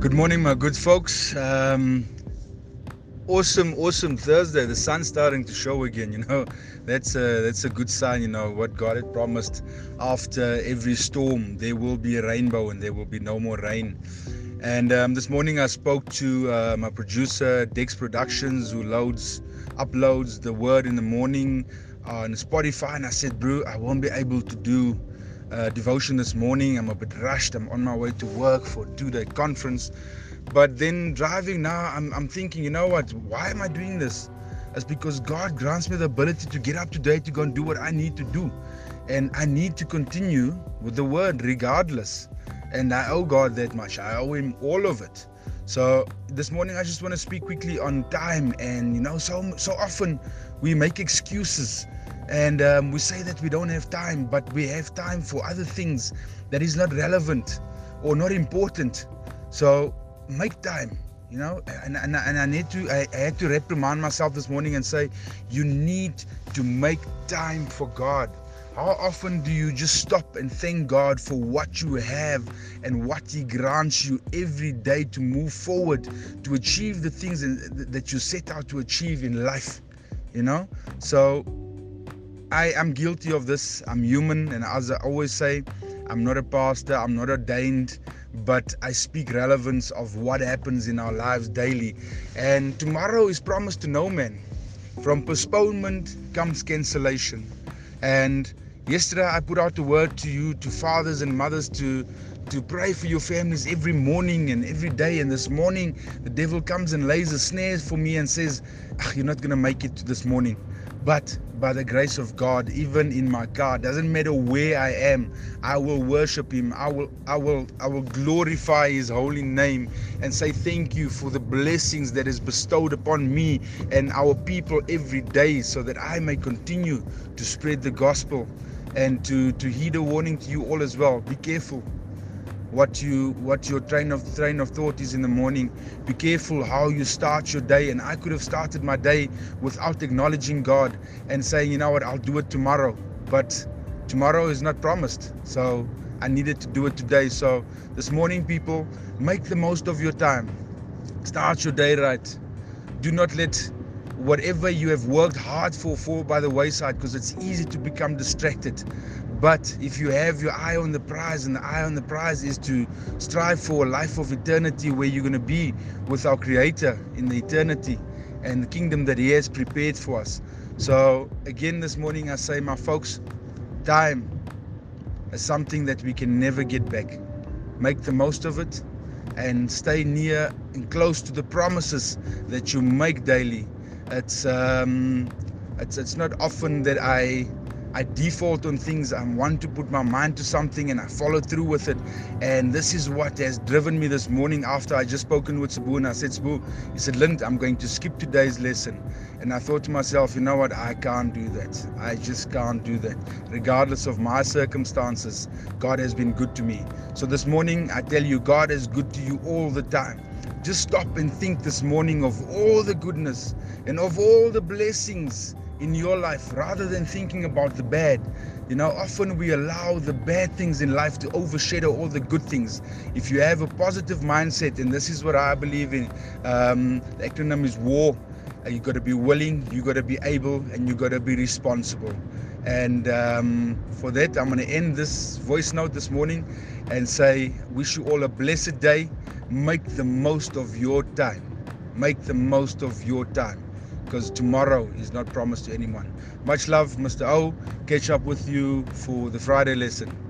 Good morning, my good folks. Um, awesome, awesome Thursday. The sun's starting to show again. You know, that's a that's a good sign. You know what God had promised. After every storm, there will be a rainbow, and there will be no more rain. And um, this morning, I spoke to uh, my producer, Dex Productions, who loads, uploads the word in the morning on Spotify, and I said, "Bro, I won't be able to do." Uh, devotion this morning. I'm a bit rushed. I'm on my way to work for two day conference. But then driving now, I'm, I'm thinking, you know what? Why am I doing this? It's because God grants me the ability to get up today to go and do what I need to do. And I need to continue with the word regardless. And I owe God that much. I owe Him all of it. So this morning I just want to speak quickly on time. And you know, so so often we make excuses and um, we say that we don't have time, but we have time for other things that is not relevant or not important. So make time, you know. And, and, and I need to, I, I had to reprimand myself this morning and say, you need to make time for God. How often do you just stop and thank God for what you have and what He grants you every day to move forward, to achieve the things that you set out to achieve in life? You know? So I am guilty of this. I'm human, and as I always say, I'm not a pastor, I'm not ordained, but I speak relevance of what happens in our lives daily. And tomorrow is promised to no man. From postponement comes cancellation. And yesterday I put out a word to you, to fathers and mothers, to to pray for your families every morning and every day. And this morning, the devil comes and lays a snare for me and says, You're not going to make it to this morning. But by the grace of God, even in my car, doesn't matter where I am, I will worship Him. I will, I will, I will glorify His holy name and say thank you for the blessings that is bestowed upon me and our people every day, so that I may continue to spread the gospel and to to heed a warning to you all as well. Be careful what you what your train of train of thought is in the morning. Be careful how you start your day. And i could have started my day without acknowledging god and saying you know what? I'll do it tomorrow. But tomorrow is not promised. So i needed to do it today. So this morning people make the most of your time. Start your day right. Do not let whatever you have worked hard for fall by the wayside because it's easy to become distracted but if you have your eye on the prize, and the eye on the prize is to strive for a life of eternity where you're going to be with our Creator in the eternity and the kingdom that He has prepared for us. So, again, this morning I say, my folks, time is something that we can never get back. Make the most of it and stay near and close to the promises that you make daily. It's um, it's it's not often that I I default on things. I want to put my mind to something and I follow through with it. And this is what has driven me this morning after I just spoken with Sabu and I said, Sabu, he said, Lind, I'm going to skip today's lesson. And I thought to myself, you know what? I can't do that. I just can't do that. Regardless of my circumstances, God has been good to me. So this morning, I tell you, God is good to you all the time. Just stop and think this morning of all the goodness and of all the blessings in your life rather than thinking about the bad. You know, often we allow the bad things in life to overshadow all the good things. If you have a positive mindset, and this is what I believe in, um, the acronym is WAR. Uh, you got to be willing, you got to be able, and you got to be responsible. And um, for that, I'm going to end this voice note this morning and say, wish you all a blessed day. Make the most of your time. Make the most of your time because tomorrow is not promised to anyone. Much love, Mr. O. Catch up with you for the Friday lesson.